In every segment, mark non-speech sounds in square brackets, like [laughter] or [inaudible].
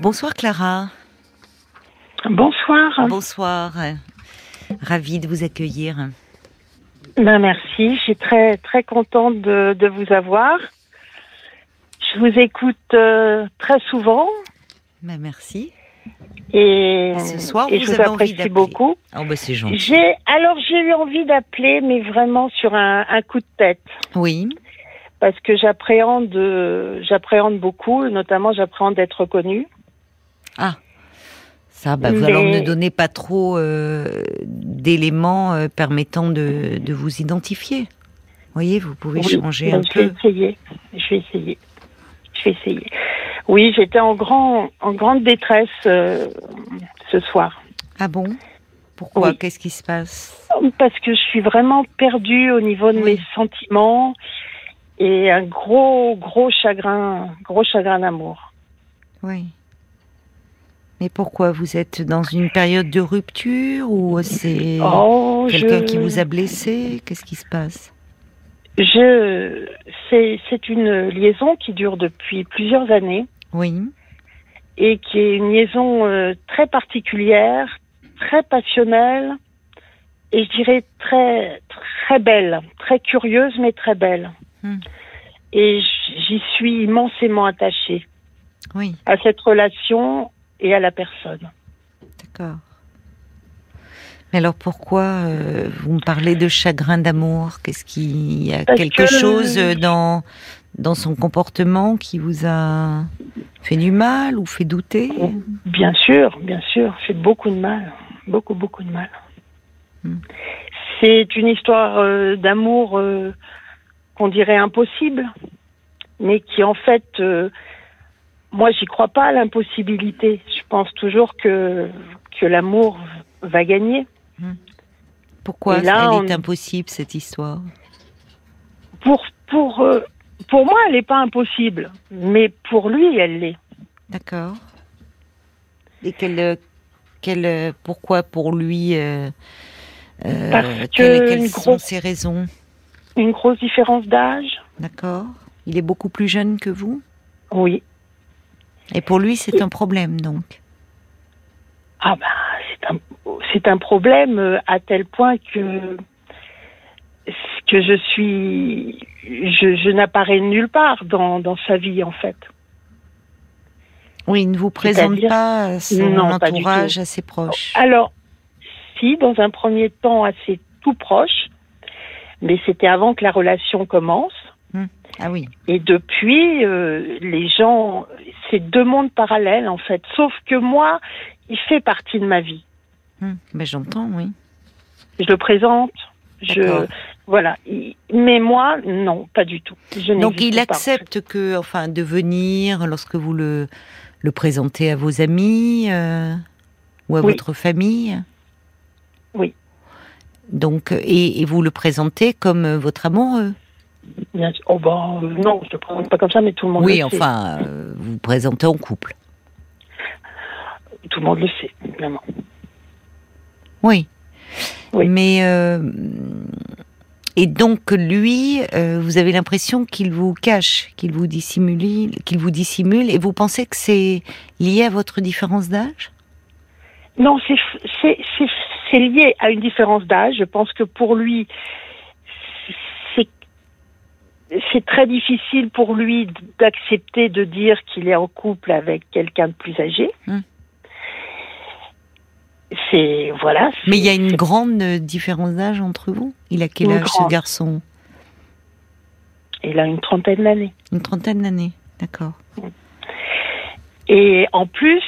Bonsoir Clara. Bonsoir. Bonsoir. Ravie de vous accueillir. Ben merci, je suis très très contente de, de vous avoir. Je vous écoute euh, très souvent Ben merci. et, Ce soir, et vous je vous avez envie apprécie beaucoup. Oh c'est gentil. J'ai alors j'ai eu envie d'appeler, mais vraiment sur un, un coup de tête, Oui. parce que j'appréhende euh, j'appréhende beaucoup, notamment j'appréhende d'être reconnue. Ça, bah, vous- Mais- alors ne donnez pas trop euh, d'éléments euh, permettant de, de vous identifier. Vous voyez, vous pouvez Oui, changer ben, un je vais peu. essayer. Je vais essayer. Je vais essayer. Oui, j'étais en grand en grande détresse euh, ce soir. Ah bon? Pourquoi? Oui. Qu'est-ce qui se passe? Parce que je suis vraiment perdue au niveau de Oui. mes sentiments et un gros, gros chagrin, gros chagrin d'amour. Oui. Mais pourquoi Vous êtes dans une période de rupture ou c'est Oh, quelqu'un je, qui vous a blessé? Qu'est-ce qui se passe? Je, c'est, c'est une liaison qui dure depuis plusieurs années Oui. et qui est une liaison euh, très particulière, très passionnelle et je dirais très, très belle, très curieuse mais très belle. Hmm. Et j'y suis immensément attachée Oui, à cette relation et à la personne. d'accord. Mais alors pourquoi euh, vous me parlez de chagrin d'amour? Qu'est-ce qu'il y a Parce quelque que- chose euh, dans dans son comportement qui vous a fait du mal ou fait douter? Bien sûr, bien sûr, fait beaucoup de mal, beaucoup, beaucoup de mal. Hmm. C'est une histoire euh, d'amour euh, qu'on dirait impossible, mais qui en fait, moi, j'y crois pas à l'impossibilité. Je pense toujours que que l'amour va gagner. Pourquoi Et là, elle on- est impossible cette histoire? Pour pour euh, pour moi, elle n'est pas impossible, mais pour lui, elle l'est. D'accord. Et quel, euh, quel, euh, pourquoi pour lui euh, Parce quelles, que quelles sont grosse- ses raisons? Une grosse différence d'âge, D'accord. Il est beaucoup plus jeune que vous? Oui. Et pour lui, c'est un problème, donc. Ah ben, c'est un, c'est un problème euh, à tel point que que je suis, je, je n'apparais nulle part dans, dans sa vie en fait. Oui, il ne vous présente pas son Non, entourage assez proche. Alors, si dans un premier temps assez tout proche, mais c'était avant que la relation commence. Ah oui. Et depuis, euh, les gens, c'est deux mondes parallèles en fait. Sauf que moi, il fait partie de ma vie. Hum, ben, J'entends, oui. Je le présente. Je voilà. Il- Mais moi, non, pas du tout. Je Donc il pas, accepte que, enfin, de venir lorsque vous le, le présentez à vos amis euh, ou à Oui. votre famille? Oui. Donc et, et vous le présentez comme euh, votre amoureux? Oh ben non, je ne présente pas comme ça, mais tout le monde Oui, le sait. enfin, euh, vous vous présentez en couple. Tout le monde le sait, évidemment. Oui. Oui. Mais euh, et donc lui, euh, vous avez l'impression qu'il vous cache, qu'il vous dissimule, qu'il vous dissimule, et vous pensez que c'est lié à votre différence d'âge? Non, c'est lié à une différence d'âge. Je pense que pour lui, c'est très difficile pour lui d'accepter de dire qu'il est en couple avec quelqu'un de plus âgé. Hmm. C'est voilà. Mais il y a une grande différence d'âge entre vous? Il a quel Une âge ce garçon? Il a une trentaine d'années. Une trentaine d'années, d'accord. Et en plus,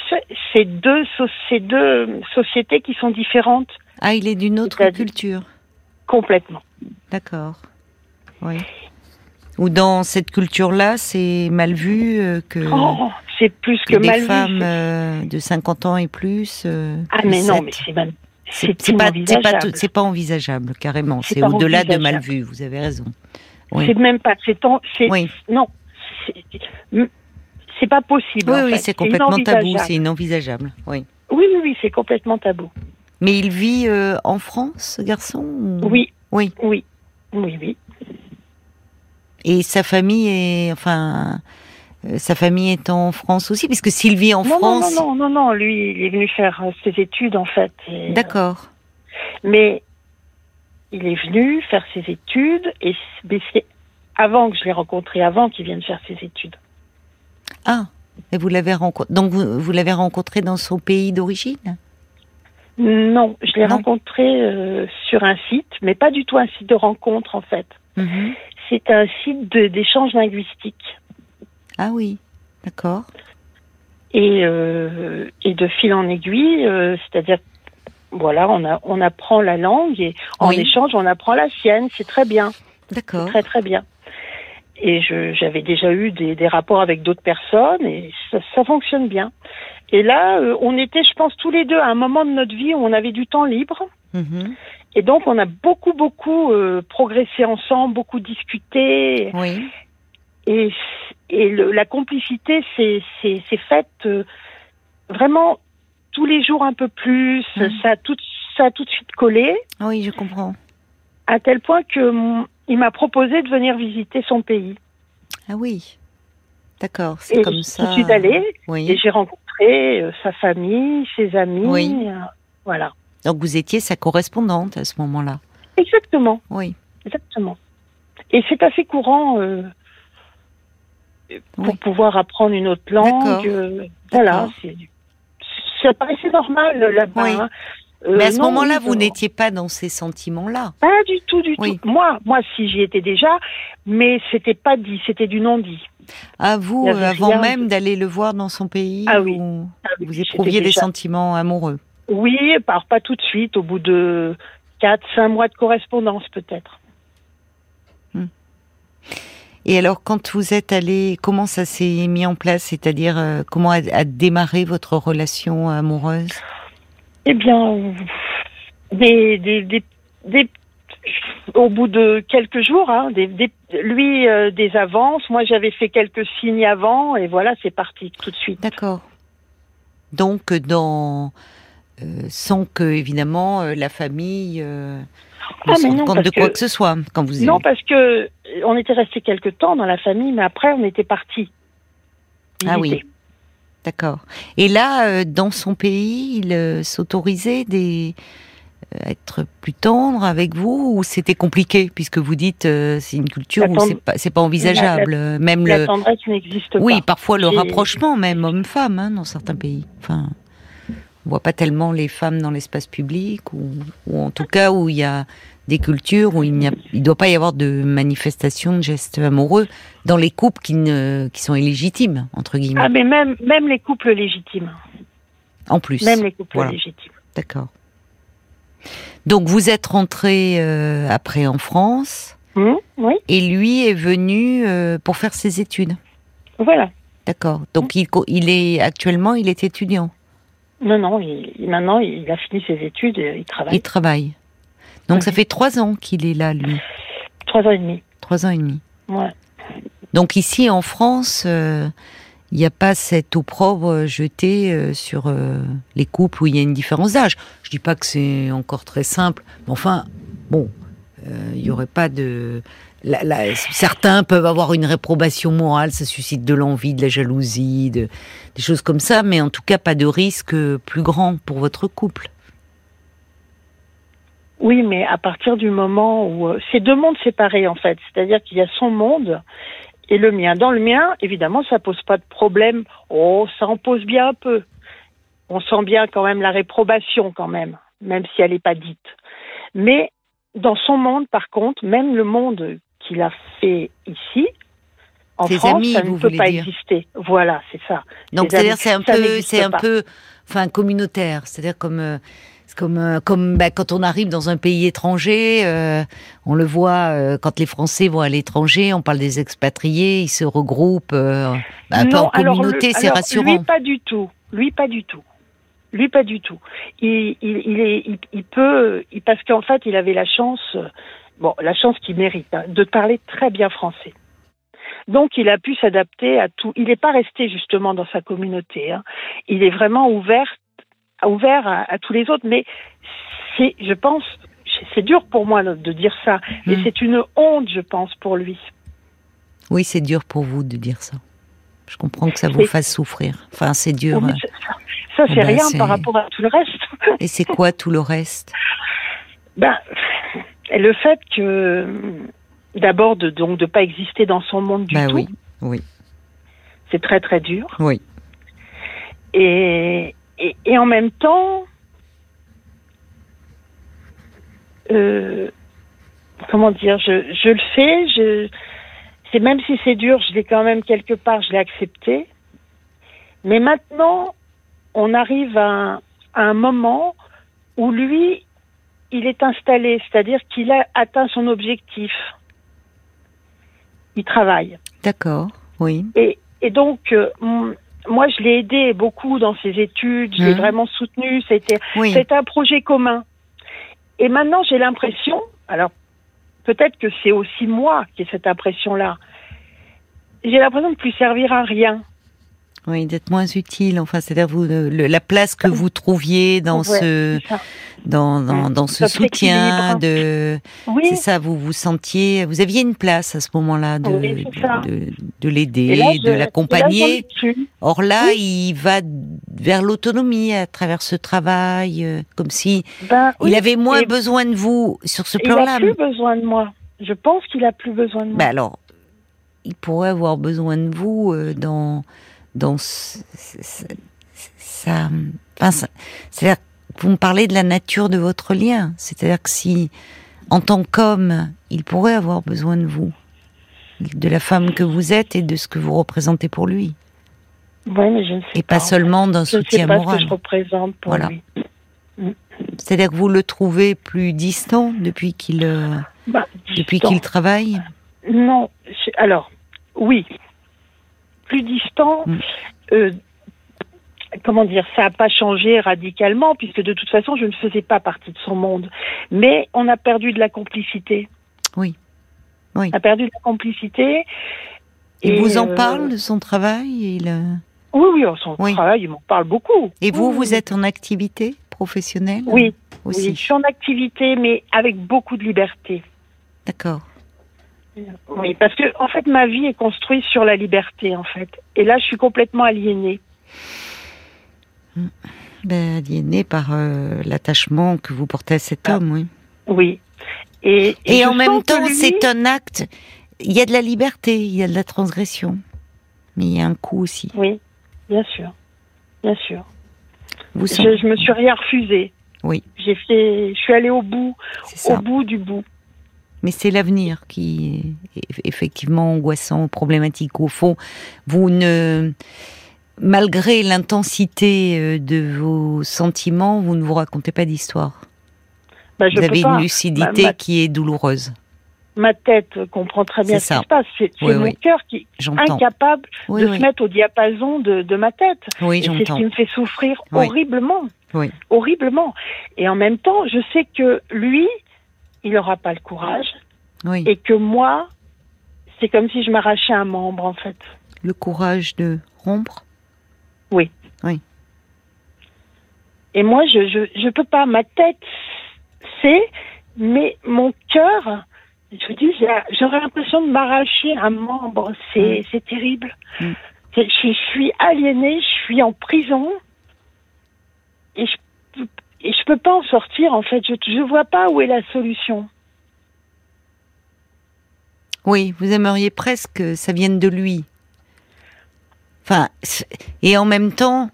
c'est deux, c'est deux sociétés qui sont différentes Ah, il est d'une autre culture, complètement. d'accord. Oui. Ou dans cette culture-là, c'est mal vu euh, que, Oh, c'est plus que que des vu. femmes euh, de 50 ans et plus. euh, Ah mais non, mais c'est même c'est pas, tout- envisageable, carrément. C'est au-delà de mal vu. Vous avez raison. Oui. C'est même pas. C'est Oui, non. c'est- pas possible. oui, en oui, c'est complètement tabou. C'est inenvisageable. Oui. Oui, oui, oui, c'est complètement tabou. Mais il vit euh, en France, ce garçon ou- Oui, Oui. oui, oui, oui. Et sa famille est, enfin, euh, sa famille est en France aussi, puisque s'il vit en non, France. Non, non, non, non, lui, il est venu faire euh, ses études en fait. euh, D'accord. Mais il est venu faire ses études et c'est avant que je l'ai rencontré, avant qu'il vienne faire ses études. Ah, et vous l'avez rencontré. Donc vous, vous l'avez rencontré dans son pays d'origine? Non, je l'ai rencontré euh, sur un site, mais pas du tout un site de rencontre en fait. Mhm. C'est un site de- d'échange linguistique. Ah oui, d'accord. Et, euh, et de fil en aiguille, euh, c'est-à-dire, voilà, on, a, on apprend la langue et en Oui. échange, on apprend la sienne. C'est très bien, D'accord. très très bien. Et j'avais déjà eu des, des rapports avec d'autres personnes et ça, ça fonctionne bien. Et là, euh, on était, je pense, tous les deux à un moment de notre vie où on avait du temps libre. Mhm. Et donc, on a beaucoup, beaucoup euh, progressé ensemble, beaucoup discuté. Oui. Et, et le- la complicité s'est faite euh, vraiment tous les jours un peu plus. Mhm. Ça, a tout, ça a tout de suite collé, Oui, je comprends. à tel point que hum, il m'a proposé de venir visiter son pays. Ah oui. D'accord, c'est Et comme je ça. suis allée Oui. Et j'ai rencontré euh, sa famille, ses amis. Oui. voilà. Donc vous étiez sa correspondante à ce moment-là. Exactement, Oui. exactement. Et c'est assez courant euh, pour Oui. pouvoir apprendre une autre langue. euh, voilà, ça paraissait normal euh, là-bas. Oui. hein. Euh, Mais à ce moment-là, vous n'étiez pas dans ces sentiments-là. pas du tout, du Oui. tout. Moi, moi, si j'y étais déjà, mais c'était pas dit, c'était du non dit. À vous, avant même d'aller le voir dans son pays, Ah oui. où Ah oui, vous éprouviez des déjà- sentiments amoureux. Oui, par pas tout de suite, au bout de quatre, cinq mois de correspondance peut-être. Et alors, quand vous êtes allé, comment ça s'est mis en place? C'est-à-dire, euh, comment a, a démarré votre relation amoureuse? Eh bien, des, des, des, des- au bout de quelques jours, hein, lui euh, des avances, moi j'avais fait quelques signes avant, et voilà, c'est parti tout de suite. D'accord. Donc, dans sans que évidemment euh, la famille euh, Ah, se mais rende non, compte de quoi que- que ce soit quand vous Non, parce que euh, on était resté quelques temps dans la famille, mais après on était parti. Ah oui. D'accord. Et là, euh, dans son pays, il euh, s'autorisait des euh, à être plus tendre avec vous ou c'était compliqué puisque vous dites euh, c'est une culture où c'est pas c'est pas envisageable euh, même La le tendresse n'existe pas. oui parfois le rapprochement même homme-femme hein, dans certains pays enfin on voit pas tellement les femmes dans l'espace public ou, ou en tout cas où il y a des cultures où il n'y il doit pas y avoir de manifestation de gestes amoureux dans les couples qui ne qui sont illégitimes entre guillemets Ah, mais même, même les couples légitimes. en plus Même les couples Voilà. légitimes. D'accord. Donc vous êtes rentré euh, après en France Hum, oui, et lui est venu euh, pour faire ses études. voilà. D'accord. Donc il est actuellement il est étudiant. Non, non, il, maintenant il a fini ses études, et il travaille. Il travaille. Donc ça fait trois ans qu'il est là lui. Trois ans et demi. Trois ans et demi. Ouais. Donc ici en France, euh, il n'y a pas cette opprobre jetée euh, sur euh, les couples où il y a une différence d'âge. Je dis pas que c'est encore très simple, mais enfin, bon, euh, il n'y aurait pas de. Certains peuvent avoir une réprobation morale, ça suscite de l'envie, de la jalousie, de, des choses comme ça, mais en tout cas pas de risque plus grand pour votre couple. Oui, mais à partir du moment où euh, c'est deux mondes séparés en fait, c'est-à-dire qu'il y a son monde et le mien. Dans le mien, évidemment, ça pose pas de problème. Oh, ça en pose bien un peu. On sent bien quand même la réprobation quand même, même si elle n'est pas dite. Mais dans son monde, par contre, même le monde qu'il a fait ici, en Ses France, amis, ça ne peut pas dire. exister. Voilà, c'est ça. Donc c'est-à-dire c'est un peu, c'est un peu, enfin communautaire. C'est-à-dire comme, euh, comme, euh, comme bah, quand on arrive dans un pays étranger, euh, on le voit euh, quand les Français vont à l'étranger, on parle des expatriés, ils se regroupent euh, bah, un peu en Non, alors, communauté, c'est rassurant. Lui, pas du tout. Lui, pas du tout. Lui, pas du tout. Il, il, il, est, il, il peut, parce qu'en fait, il avait la chance, bon, la chance qu'il mérite, hein, de parler très bien français. Donc, il a pu s'adapter à tout. Il n'est pas resté justement dans sa communauté. hein. Il est vraiment ouvert, ouvert à, à tous les autres. Mais c'est, je pense, c'est dur pour moi de dire ça, mais Hmm. c'est une honte, je pense, pour lui. Oui, c'est dur pour vous de dire ça. Je comprends que ça vous fasse souffrir. Enfin, c'est dur. Oh, ça, c'est ben, rien par rapport à tout le reste. Et c'est quoi tout le reste? Ben, le fait que, d'abord, de donc de pas exister dans son monde du ben tout. Oui, oui. C'est très très dur. Oui. Et, et, et en même temps, euh, comment dire, je, je le fais, je, c'est même si c'est dur, je l'ai quand même quelque part, je l'ai accepté. Mais maintenant, on arrive à, à, un moment où lui, il est installé, c'est-à-dire qu'il a atteint son objectif. Il travaille. D'accord, oui. Et, et donc, euh, moi, je l'ai aidé beaucoup dans ses études, je l'ai mmh. vraiment soutenu, c'était oui. un projet commun. Et maintenant, j'ai l'impression, alors peut-être que c'est aussi moi qui ai cette impression-là, j'ai l'impression de plus servir à rien. Oui, d'être moins utile. Enfin, c'est-à-dire vous le, la place que vous trouviez dans Ouais, ce dans dans, dans ce soutien équilibre. de Oui, c'est ça vous vous sentiez vous aviez une place à ce moment-là de Oui, de, de, l'aider de l'accompagner or là il va vers l'autonomie à travers ce travail euh, comme si Ben, il avait moins besoin de vous sur ce il a plan-là plus besoin de moi. Je pense qu'il a plus besoin de moi. Ben alors, il pourrait avoir besoin de vous euh, dans dans ce- ce- ce- ça. Enfin, ça- c'est-à-dire, vous me parlez de la nature de votre lien. C'est-à-dire que si, en tant qu'homme, il pourrait avoir besoin de vous, de la femme que vous êtes et de ce que vous représentez pour lui, Ouais, mais je ne sais et pas. pas seulement d'un ne sais soutien pas ce moral. que je représente pour Voilà. lui. C'est-à-dire que vous le trouvez plus distant depuis qu'il euh, Bah, depuis qu'il travaille? Non, alors, oui. Plus distant, Mm. euh, comment dire, ça n'a pas changé radicalement, puisque de toute façon, je ne faisais pas partie de son monde. Mais on a perdu de la complicité. Oui. Oui. On a perdu de la complicité. Il Et, vous en euh, parle de son travail. Il, euh, Oui, oui, son Oui. travail, il m'en parle beaucoup. Et vous, Oui, vous êtes en activité professionnelle Oui, aussi. oui, je suis en activité, mais avec beaucoup de liberté. D'accord. Oui, parce que en fait, ma vie est construite sur la liberté, en fait. Et là, je suis complètement aliénée. Ben, aliéné par euh, l'attachement que vous portez à cet Ah. homme, oui. Oui. Et, Et, en même temps, lui- c'est un acte. Il y a de la liberté, il y a de la transgression, mais il y a un coût aussi. Oui, bien sûr, bien sûr. Vous Je, sentez je me suis rien refusé. Oui, J'ai fait, je suis allée au bout, au bout du bout. Mais c'est l'avenir qui est eff- effectivement angoissant, problématique. Au fond, vous ne, malgré l'intensité euh, de vos sentiments, vous ne vous racontez pas d'histoire. Bah, Vous avez pas. une lucidité ma- qui est douloureuse. Ma tête comprend très bien ce qui se passe. C'est Oui, mon oui. cœur qui est incapable Oui, de se mettre au diapason de, de ma tête. Oui, c'est ce qui me fait souffrir horriblement. Oui. Horriblement. Et en même temps, je sais que lui, il n'aura pas le courage. Oui. Et que moi, c'est comme si je m'arrachais un membre, en fait. Le courage de rompre. Et moi, je, je, je peux pas. Ma tête, c'est, mais mon cœur, je vous dis, j'aurais l'impression de m'arracher un membre. C'est, c'est terrible. Mm. C'est- Je, je suis aliénée, je suis en prison. Et je, et je peux pas en sortir, en fait. Je, je vois pas où est la solution. Oui, vous aimeriez presque que ça vienne de lui. Enfin, et en même temps,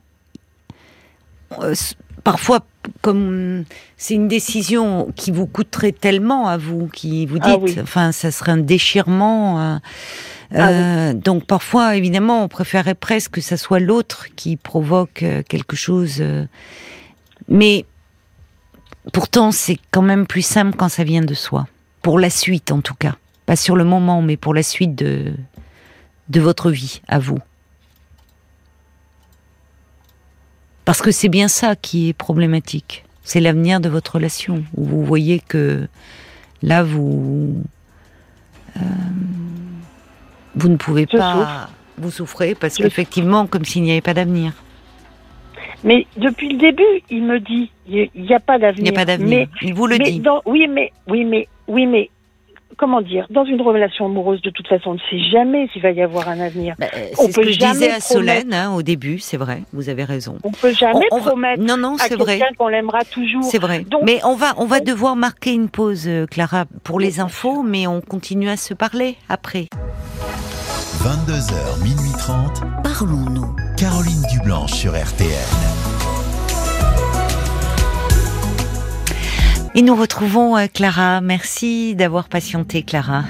euh, parfois, comme c'est une décision qui vous coûterait tellement à vous, qui vous dites, Ah oui. enfin, ça serait un déchirement. euh, Ah euh, Donc parfois, évidemment, on préférerait presque que ça soit l'autre qui provoque euh, quelque chose. euh, mais pourtant, c'est quand même plus simple quand ça vient de soi. Pour la suite, en tout cas. Pas sur le moment, mais pour la suite de, de votre vie, à vous. Parce que c'est bien ça qui est problématique. C'est l'avenir de votre relation. Où vous voyez que là, vous. euh, vous ne pouvez Je pas. Vous souffrez parce qu'effectivement, comme s'il n'y avait pas d'avenir. Mais depuis le début, il me dit, il n'y a pas Il d'avenir. n'y a pas d'avenir. Mais Il vous le mais dit. dans- oui, mais oui, mais oui, mais comment dire, dans une relation amoureuse, de toute façon, on ne sait jamais s'il va y avoir un avenir. Bah, c'est ce que je disais à Solène hein, au début, c'est vrai, vous avez raison. On peut jamais promettre non, non, à quelqu'un qu'on l'aimera toujours. C'est vrai. mais on va, on va devoir marquer une pause, euh, Clara, pour les infos, mais on continue à se parler après. 22h, minuit 30. Parlons-nous. Caroline Dublanche sur RTN. Et nous retrouvons euh, Clara. Merci d'avoir patienté, Clara.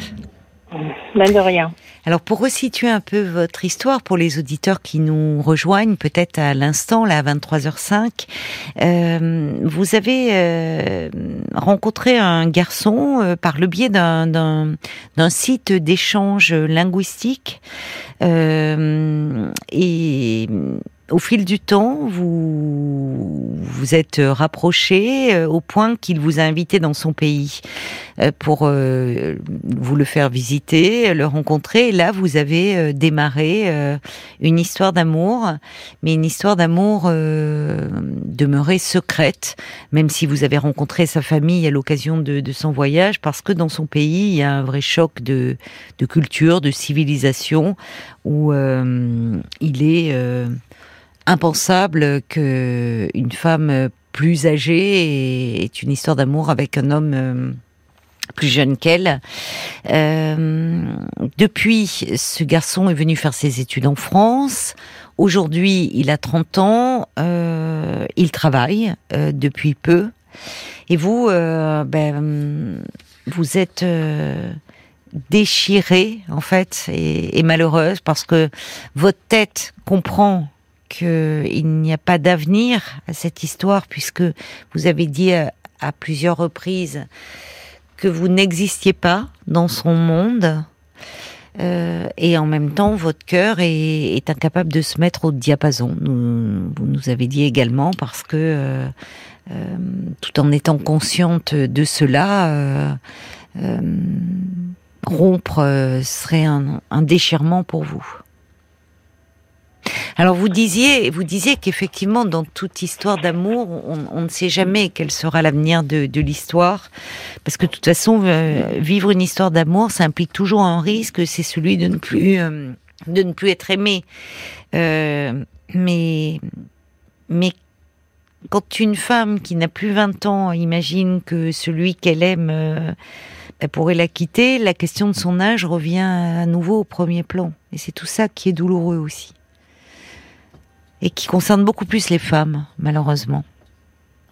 Alors pour resituer un peu votre histoire pour les auditeurs qui nous rejoignent peut-être à l'instant là à 23h05, euh, vous avez euh, rencontré un garçon euh, par le biais d'un d'un site d'échange linguistique et au fil du temps, vous vous êtes rapproché euh, au point qu'il vous a invité dans son pays euh, pour euh, vous le faire visiter, le rencontrer. Et là, vous avez démarré une histoire d'amour, mais une histoire d'amour demeurée secrète, même si vous avez rencontré sa famille à l'occasion de, de, son voyage, parce que dans son pays, il y a un vrai choc de, de culture, de civilisation, où il est impensable que une femme plus âgée ait une histoire d'amour avec un homme euh, plus jeune qu'elle. Euh, depuis, ce garçon est venu faire ses études en France. Aujourd'hui, il a 30 ans. Euh, il travaille depuis peu. Et vous, ben, vous êtes déchirée en fait et malheureuse parce que votre tête comprend qu'il n'y a pas d'avenir à cette histoire, puisque vous avez dit à, plusieurs reprises que vous n'existiez pas dans son monde. Euh, et en même temps, votre cœur est, incapable de se mettre au diapason. vous nous avez dit également parce que, euh, euh, tout en étant consciente de cela, rompre serait un déchirement pour vous. Alors vous disiez, vous disiez qu'effectivement dans toute histoire d'amour, on, ne sait jamais quel sera l'avenir de, l'histoire, parce que de toute façon, euh, vivre une histoire d'amour, ça implique toujours un risque, c'est celui de ne plus euh, de ne plus être aimé. Euh, mais mais quand une femme qui n'a plus 20 ans imagine que celui qu'elle aime elle pourrait la quitter, la question de son âge revient à nouveau au premier plan. Et c'est tout ça qui est douloureux aussi et qui concerne beaucoup plus les femmes, malheureusement.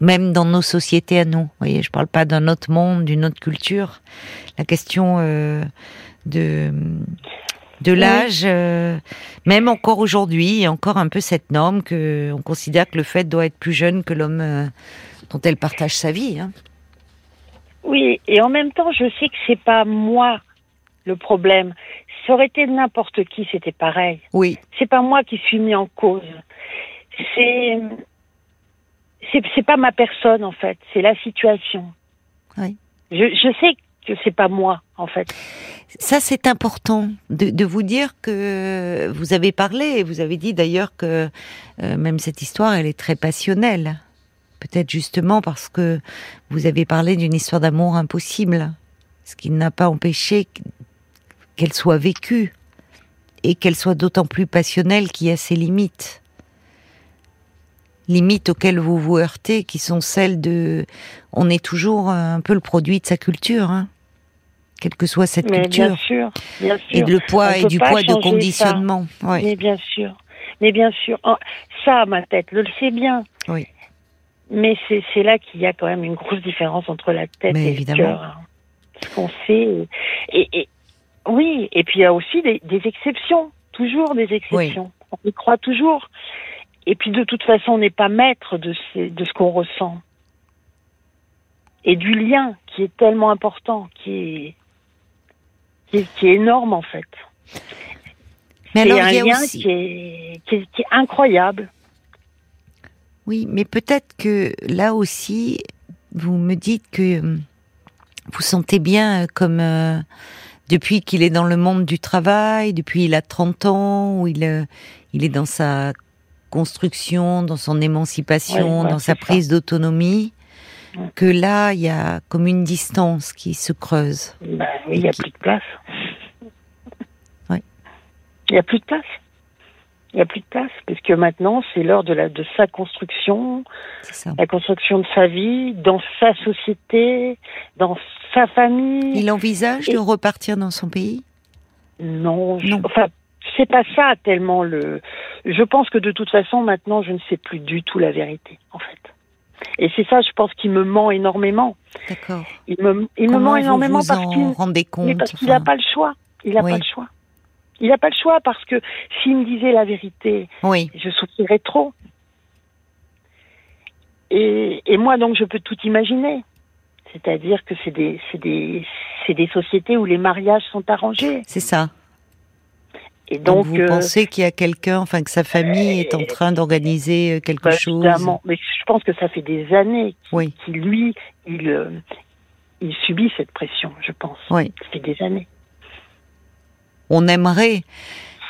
Même dans nos sociétés à nous. Vous voyez, je parle pas d'un autre monde, d'une autre culture. La question euh, de de l'âge, euh, même encore aujourd'hui, il y a encore un peu cette norme que on considère que le fait doit être plus jeune que l'homme euh, dont elle partage sa vie. Hein. Oui, et en même temps, je sais que c'est pas moi le problème. Ça aurait été n'importe qui, c'était pareil. Oui. C'est pas moi qui suis mis en cause c'est c'est pas ma personne en fait, c'est la situation. Oui. Je, je sais que c'est pas moi en fait. Ça c'est important de, de, vous dire que vous avez parlé et vous avez dit d'ailleurs que euh, même cette histoire elle est très passionnelle. Peut-être justement parce que vous avez parlé d'une histoire d'amour impossible, ce qui n'a pas empêché qu'elle soit vécue et qu'elle soit d'autant plus passionnelle qu'il y a ses limites limites auxquelles vous vous heurtez, qui sont celles de... On est toujours un peu le produit de sa culture, hein quelle que soit cette culture. Bien sûr, bien sûr. Et de le poids et du poids de conditionnement. Mais bien sûr, mais bien sûr. Ça, ma tête, le sais bien. Oui. Mais c'est là qu'il y a quand même une grosse différence entre la tête et le cœur. Hein. Ce qu'on sait. Et, oui, et puis il y a aussi des, exceptions, toujours des exceptions. On y croit toujours. Et puis de toute façon, on n'est pas maître de, de ce qu'on ressent. Et du lien qui est tellement important, qui est, qui est, énorme en fait. Mais alors, un il y a lien aussi... qui, est, qui, est, qui est incroyable. Oui, mais peut-être que là aussi, vous me dites que euh, vous sentez bien euh, comme euh, depuis qu'il est dans le monde du travail, depuis il a 30 ans, où il, il est dans sa construction, dans son émancipation, dans sa prise d'autonomie, que là, il y a comme une distance qui se creuse. Oui, il n'y a plus de place. Oui. Il n'y a plus de place. Il n'y a plus de place, parce que maintenant, c'est l'heure de, la, de sa construction, la construction de sa vie, dans sa société, dans sa famille. Il envisage de repartir dans son pays? Non, je- Non. enfin, c'est pas ça tellement le. Je pense que de toute façon, maintenant, je ne sais plus du tout la vérité, en fait. Et c'est ça, je pense, qui me ment énormément. D'accord. Il me, il me Comment ment énormément vous parce en qu'il rendez compte mais parce qu'il enfin? n'a pas le choix. Il n'a Oui. pas le choix. Il n'a pas le choix parce que s'il me disait la vérité, Oui, je souffrirais trop. Et, et moi, donc, je peux tout imaginer. C'est-à-dire que c'est des, sociétés où les mariages sont arrangés. c'est ça. Et Donc, donc, vous euh, pensez qu'il y a quelqu'un, enfin que sa famille est en train d'organiser euh, quelque bah, chose? évidemment. Mais je pense que ça fait des années Oui, qu'il, lui, il, euh, il subit cette pression, je pense. oui. Ça fait des années. On aimerait,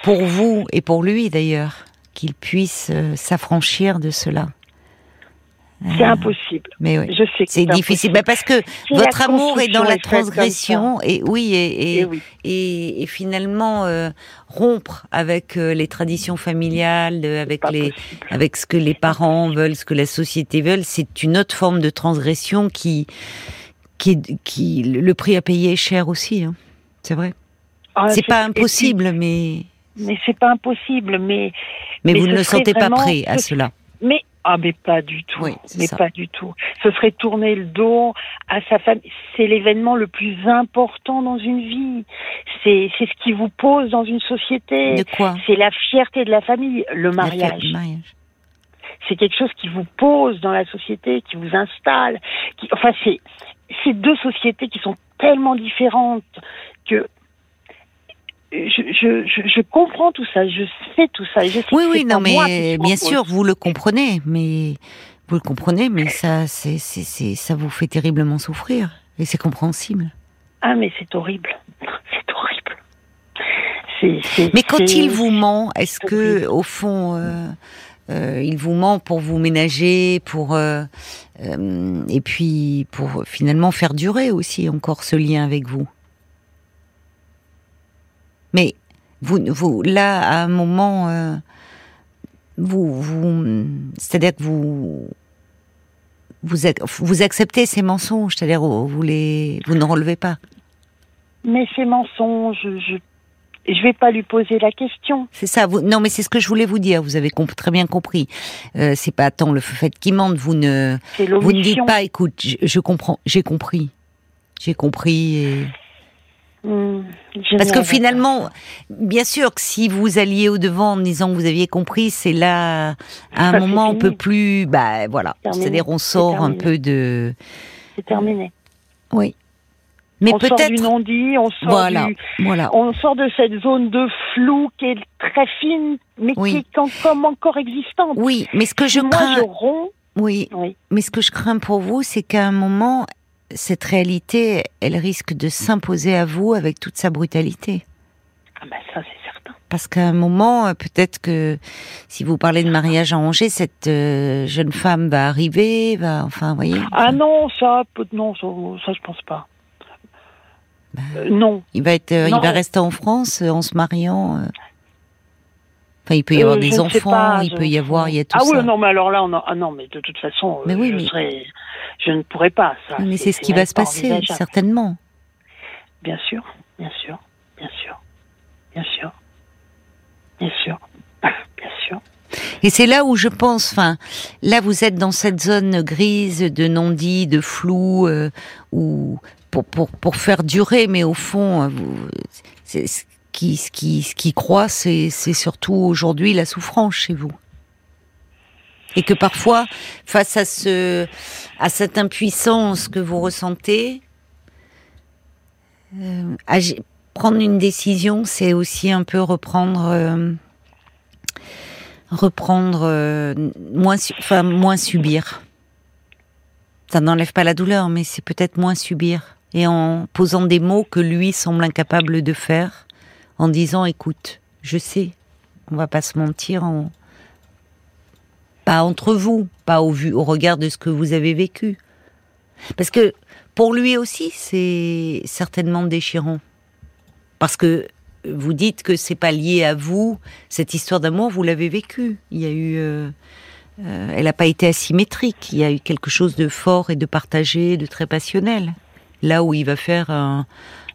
pour vous et pour lui d'ailleurs, qu'il puisse euh, s'affranchir de cela. C'est Euh, impossible. Mais oui. Je sais que C'est difficile. Bah, parce que Si votre amour est dans la transgression et oui et, et, oui. et, et finalement euh, rompre avec euh, les traditions familiales, avec les possible. avec ce que les parents veulent, ce que la société veut, c'est une autre forme de transgression qui qui qui le prix à payer est cher aussi. Hein. C'est vrai. Ah, c'est pas et puis- impossible, mais Mais c'est pas impossible. Mais mais, Mais vous ne le sentez pas prêt à ce- cela. Mais ah mais pas du tout. Oui, mais ça. pas du tout. Ce serait tourner le dos à sa famille. C'est l'événement le plus important dans une vie. C'est c'est ce qui vous pose dans une société. De quoi C'est la fierté de la famille, le mariage. C'est quelque chose qui vous pose dans la société, qui vous installe. Qui, enfin, c'est c'est deux sociétés qui sont tellement différentes que je, je, je, je comprends tout ça, je sais tout ça. et Je sais Oui, oui, non, moi mais bien sûr, vous le comprenez, mais vous le comprenez, mais ça, c'est, c'est, c'est, ça vous fait terriblement souffrir, et c'est compréhensible. Ah, mais c'est horrible. [laughs] C'est horrible. Mais quand il vous ment, est-ce que, au fond, euh, euh, il vous ment pour vous ménager, pour euh, et puis pour finalement faire durer aussi encore ce lien avec vous? Mais vous, vous, là, à un moment, euh, vous, vous, c'est-à-dire que vous, vous, vous acceptez ces mensonges, c'est-à-dire vous, les, vous ne relevez pas. Mais ces mensonges, je, je vais pas lui poser la question. C'est ça. Vous, non, mais c'est ce que je voulais vous dire. Vous avez comp- très bien compris. Euh, c'est pas tant le fait qu'il mente. Vous ne, vous ne dites pas. Écoute, je, je comprends. J'ai compris. J'ai compris. et- Je Parce que finalement, bien sûr que si vous alliez au devant en disant que vous aviez compris, c'est là à un moment on peut plus. Bah voilà. C'est-à-dire on sort un peu de. C'est terminé. Oui. Mais on sort du peut-être. non-dit, on sort Voilà. du, Voilà. on sort de cette zone de flou qui est très fine, mais Oui. qui est quand- comme encore existante. Oui, mais ce que je Moi, crains. je romps. Oui, Oui. Mais ce que je crains pour vous, c'est qu'à un moment, cette réalité, elle risque de s'imposer à vous avec toute sa brutalité. Ah ben ça, c'est certain. Parce qu'à un moment, euh, peut-être que si vous parlez de mariage arrangé, cette euh, jeune femme va arriver, va, enfin, vous voyez. Ah enfin, non, ça, non, ça, ça, je pense pas. Bah. Euh, non. Il va être, il va rester en France en se mariant. euh. Enfin, il peut y avoir Euh, des enfants, pas, il je- peut y avoir, il y a tout ah ça. oui, non, mais alors là, on a... ah non, mais de toute façon, Mais oui, je mais- serais- je ne pourrais pas ça. Mais c'est ce qui va se pas passer, certainement. Bien sûr, bien sûr, bien sûr, bien sûr, bien sûr, [laughs] bien sûr. Et c'est là où je pense, enfin, là vous êtes dans cette zone grise de non-dit, de flou, euh, où pour, pour, pour faire durer, mais au fond, vous, qui, ce qui, ce qui croit, c'est, surtout aujourd'hui la souffrance chez vous. Et que parfois, face à ce, à cette impuissance que vous ressentez, euh, prendre une décision, c'est aussi un peu reprendre. euh, reprendre euh, moins enfin moins subir ça n'enlève pas la douleur mais c'est peut-être moins subir et en posant des mots que lui semble incapable de faire en disant écoute je sais on va pas se mentir en... pas entre vous pas au vu au regard de ce que vous avez vécu parce que pour lui aussi, c'est certainement déchirant. Parce que vous dites que c'est pas lié à vous, cette histoire d'amour, vous l'avez vécue. Il y a eu. Euh, euh, elle n'a pas été asymétrique. Il y a eu quelque chose de fort et de partagé, de très passionnel. Là où il va faire un,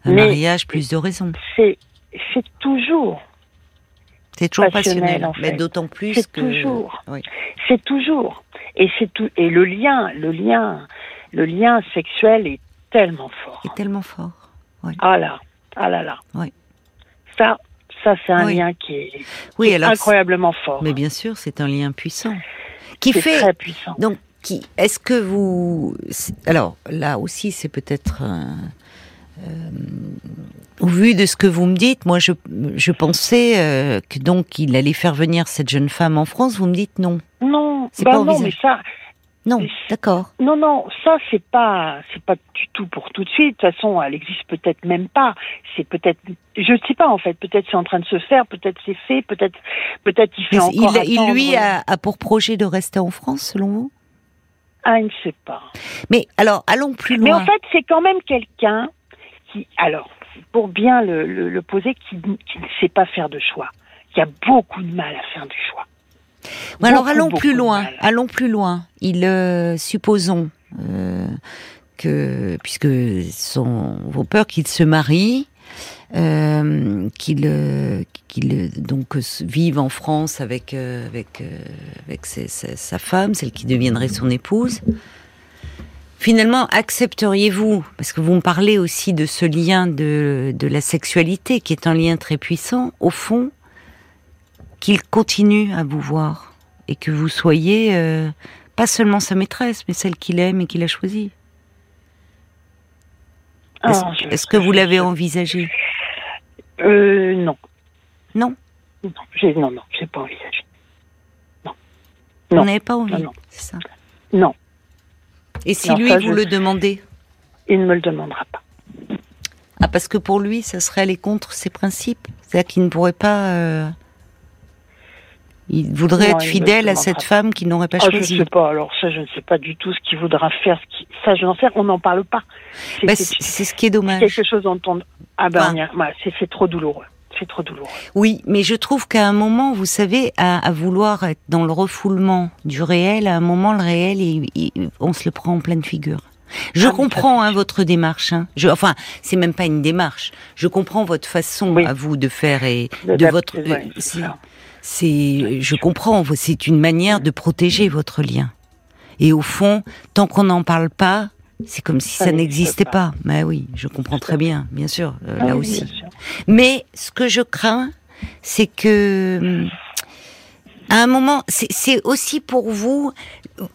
mariage, plus de raisons. C'est toujours. C'est toujours passionnel, mais d'autant plus que. C'est toujours. C'est toujours. Et c'est tout. Et le lien, le lien, le lien sexuel est tellement fort. Est tellement fort. Ah là, ah là là. Oui. Ça, ça c'est un lien qui est, oui, incroyablement fort. Mais bien sûr, c'est un lien puissant. Qui fait. Très puissant. Donc, qui Est-ce que vous. Alors, là aussi, c'est peut-être. Au vu de ce que vous me dites, moi, je, je pensais euh, que donc il allait faire venir cette jeune femme en France. Vous me dites non. Non, bah non, mais ça, non, d'accord. Non, non, ça c'est pas, c'est pas du tout pour tout de suite. De toute façon, elle existe peut-être même pas. C'est peut-être, je ne sais pas en fait. Peut-être c'est en train de se faire, peut-être c'est fait, peut-être, peut-être il fait encore. Il, il lui a, pour projet de rester en France, selon vous? Ah, il ne sait pas. Mais alors, allons plus loin. Mais en fait, c'est quand même quelqu'un qui, alors, pour bien le, le, poser, qui, qui ne sait pas faire de choix, qui a beaucoup de mal à faire du choix alors allons plus loin. Allons plus loin. Il euh, supposons euh, que puisque sont vos peurs qu'il se marie, euh, qu'il donc vive en France avec avec avec sa, femme, celle qui deviendrait son épouse. Finalement, accepteriez-vous, parce que vous me parlez aussi de ce lien de, de la sexualité, qui est un lien très puissant, au fond, qu'il continue à vous voir et que vous soyez euh, pas seulement sa maîtresse, mais celle qu'il aime et qu'il a choisie. Est-ce ah, que vous l'avez envisagé? Euh, Non. Non? Non, non, non, j'ai pas envisagé. Non. Vous n'avez pas envie, c'est ça? Non. Et si lui, vous le demandez Il ne me le demandera pas. Ah, parce que pour lui, ça serait aller contre ses principes C'est-à-dire qu'il ne pourrait pas... Euh, il voudrait être fidèle à cette femme qu'il n'aurait pas ah, choisie. Je ne sais pas. Alors ça, je ne sais pas du tout ce qu'il voudra faire. Ce qui... Ça, je n'en sais. On n'en parle pas. C'est bah, ce qui est dommage. Quelque chose on. Ah ben, c'est trop douloureux. C'est trop douloureux. Oui, mais je trouve qu'à un moment, vous savez, à, vouloir être dans le refoulement du réel, à un moment, le réel, on se le prend en pleine figure. Je ah, comprends hein, votre démarche. Hein. Je, enfin, c'est même pas une démarche. Je comprends votre façon à vous de faire et de, votre. Euh, c'est, je comprends, c'est une manière de protéger votre lien. Et au fond, tant qu'on n'en parle pas, c'est comme si ça, n'existait pas. Mais oui, je comprends très bien, bien sûr, euh, là aussi. Mais ce que je crains, c'est que à un moment, c'est aussi pour vous,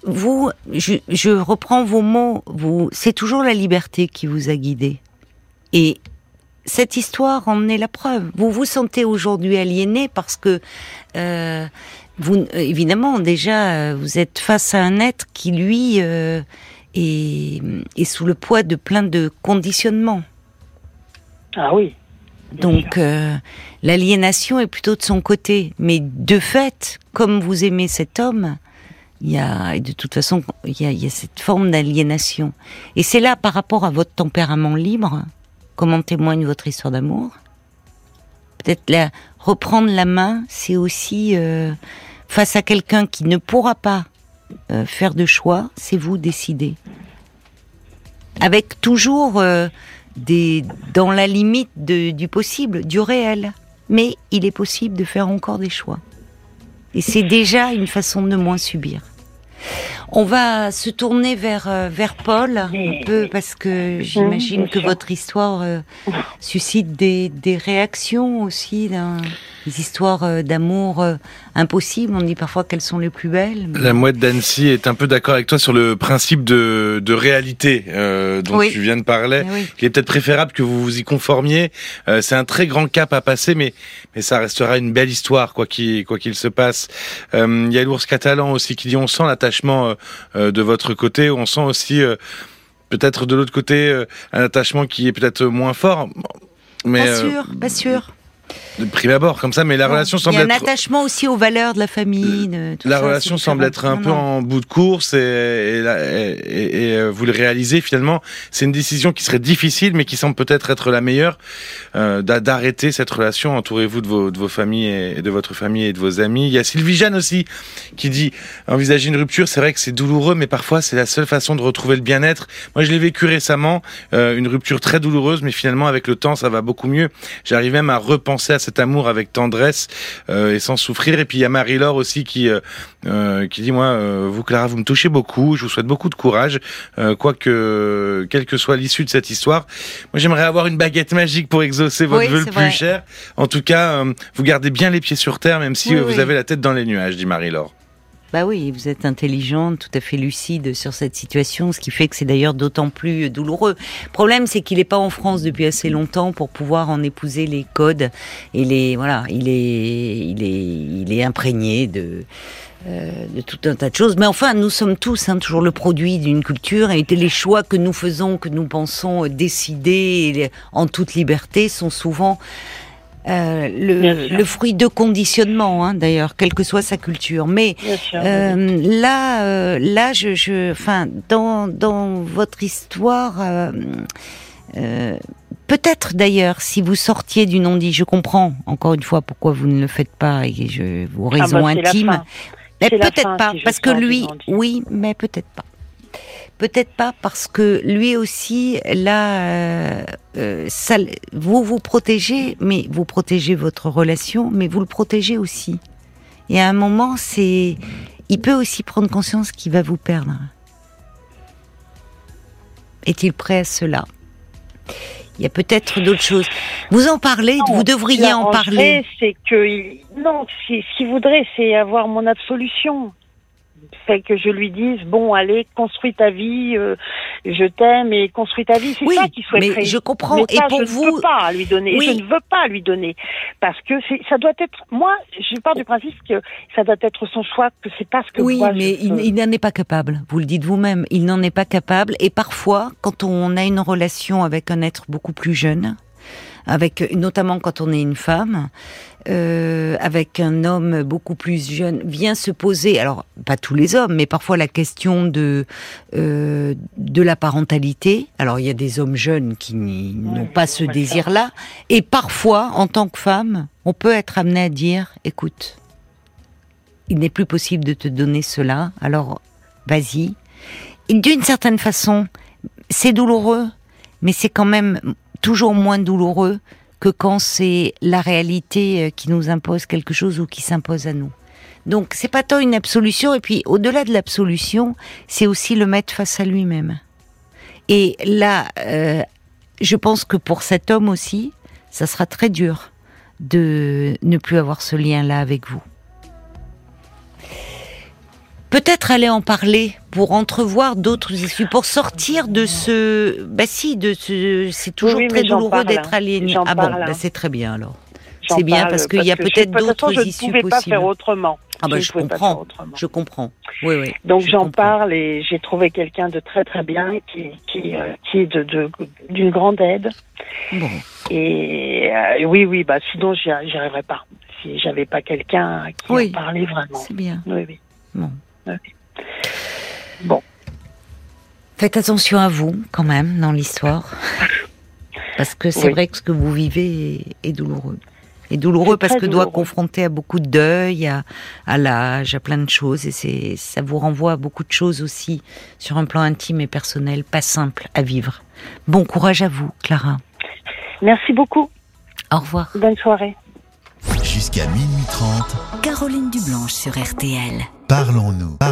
vous, je, je reprends vos mots, vous, c'est toujours la liberté qui vous a guidé. Et cette histoire en est la preuve. Vous vous sentez aujourd'hui aliéné parce que euh, vous, évidemment, déjà, euh, vous êtes face à un être qui, lui, euh, est, est, sous le poids de plein de conditionnements. Ah oui. Donc, l'aliénation est plutôt de son côté. Mais de fait, comme vous aimez cet homme, il y a, de toute façon, il y a, il y a cette forme d'aliénation. Et c'est là, par rapport à votre tempérament libre, comment témoigne votre histoire d'amour. Peut-être la, reprendre la main, c'est aussi euh, face à quelqu'un qui ne pourra pas euh, faire de choix, c'est vous décider. Avec toujours euh, des, dans la limite du possible, du réel. Mais il est possible de faire encore des choix. Et c'est déjà une façon de moins subir. On va se tourner vers euh, vers Paul un peu parce que j'imagine que votre histoire euh, suscite des, des réactions aussi, des histoires euh, d'amour impossibles. On dit parfois qu'elles sont les plus belles. La mouette d'Annecy est un peu d'accord avec toi sur le principe de, de réalité dont tu viens de parler. Il est peut-être préférable que vous vous y conformiez. C'est un très grand cap à passer, mais mais ça restera une belle histoire quoi qu'il quoi qu'il se passe. Il y a l'ours catalan aussi qui dit on sent l'attachement euh, de votre côté. On sent aussi euh, peut-être de l'autre côté euh, un attachement qui est peut-être moins fort. Mais, pas sûr, pas sûr. De prime abord comme ça, mais la relation semble être... Il y a un attachement aussi aux valeurs de la famille. De, la relation semble être un peu en bout de course et, et, et, euh, vous le réalisez finalement. C'est une décision qui serait difficile, mais qui semble peut-être être la meilleure euh, d'arrêter cette relation. Entourez-vous de vos, de vos familles et de votre famille et de vos amis. Il y a Sylvie Jeanne aussi qui dit envisager une rupture. C'est vrai que c'est douloureux, mais parfois c'est la seule façon de retrouver le bien-être. Moi, je l'ai vécu récemment, euh, une rupture très douloureuse, mais finalement avec le temps, ça va beaucoup mieux. J'arrive même à repenser à cet amour avec tendresse euh, et sans souffrir. Et puis il y a Marie-Laure aussi qui euh, euh qui dit moi, vous Clara, vous me touchez beaucoup. Je vous souhaite beaucoup de courage, euh, quoique quelle que soit l'issue de cette histoire. Moi, j'aimerais avoir une baguette magique pour exaucer votre vœu le plus cher. En tout cas, vous gardez bien les pieds sur terre, même si vous avez la tête dans les nuages, dit Marie-Laure. Bah oui, vous êtes intelligente, tout à fait lucide sur cette situation, ce qui fait que c'est d'ailleurs d'autant plus douloureux. Le problème, c'est qu'il n'est pas en France depuis assez longtemps pour pouvoir en épouser les codes et les voilà, il est il est il est imprégné de euh, de tout un tas de choses. Mais enfin, nous sommes tous hein, toujours le produit d'une culture et les choix que nous faisons, que nous pensons décider en toute liberté sont souvent euh, le, le, fruit de conditionnement, hein, d'ailleurs, quelle que soit sa culture. Mais euh, là, euh, là, je, je, enfin, dans dans votre histoire, euh, euh, peut-être d'ailleurs, si vous sortiez du non-dit, je comprends encore une fois pourquoi vous ne le faites pas et je vos ah, raisons bah, intimes. Mais peut-être pas, parce que lui, oui, mais peut-être pas. Peut-être pas parce que lui aussi, là, euh, euh, ça, vous vous protégez, mais vous protégez votre relation, mais vous le protégez aussi. Et à un moment, c'est, il peut aussi prendre conscience qu'il va vous perdre. Est-il prêt à cela? Il y a peut-être d'autres choses. Vous en parlez, vous devriez en parler. C'est que non, ce qu'il voudrait, c'est avoir mon absolution fait que je lui dise bon allez construis ta vie euh, je t'aime et construis ta vie. C'est ça qu'il souhaiterait. mais je comprends. Et pour je vous ne peux pas lui donner. Je ne veux pas lui donner. Parce que ça doit être moi je pars du principe que ça doit être son choix que c'est pas ce que oui moi, mais il, il n'en est pas capable. Vous le dites vous-même. Il n'en est pas capable. Et parfois quand on a une relation avec un être beaucoup plus jeune avec notamment quand on est une femme, euh, avec un homme beaucoup plus jeune, vient se poser, alors pas tous les hommes, mais parfois la question de euh, de la parentalité. Alors il y a des hommes jeunes qui n'ont pas ce désir-là, et parfois, en tant que femme, on peut être amené à dire, écoute, il n'est plus possible de te donner cela, alors vas-y. D'une certaine façon, c'est douloureux, mais c'est quand même toujours moins douloureux que quand c'est la réalité euh, qui nous impose quelque chose ou qui s'impose à nous. Donc c'est pas tant une absolution et puis au-delà de l'absolution, c'est aussi le mettre face à lui-même. Et là, euh, je pense que pour cet homme aussi, ça sera très dur de ne plus avoir ce lien-là avec vous peut-être aller en parler pour entrevoir d'autres issues, pour sortir de ce. Bah si, de ce. C'est toujours très douloureux d'être aliéné. Ah bon, bah c'est très bien alors. C'est bien parce qu'il y a peut-être d'autres issues possibles. Je ne pouvais pas faire autrement. Ah bah je, je comprends, je comprends. Oui, oui. Donc j'en parle et j'ai trouvé quelqu'un de très très bien qui qui, euh, qui est de d'une grande aide. Bon. Et euh, oui oui bah sinon j'y arriverais pas si j'avais pas quelqu'un qui en parlait vraiment. C'est bien. Oui oui. Bon. Bon. Faites attention à vous, quand même, dans l'histoire. [laughs] Parce que c'est vrai que ce que vous vivez est, douloureux. Et douloureux parce que doit confronter à beaucoup de deuil, à, à l'âge, à plein de choses. Et c'est, ça vous renvoie à beaucoup de choses aussi, sur un plan intime et personnel, pas simple à vivre. Bon courage à vous, Clara. Merci beaucoup. Au revoir. Bonne soirée. Jusqu'à minuit 30. Caroline Dublanche sur RTL. Parlons-nous.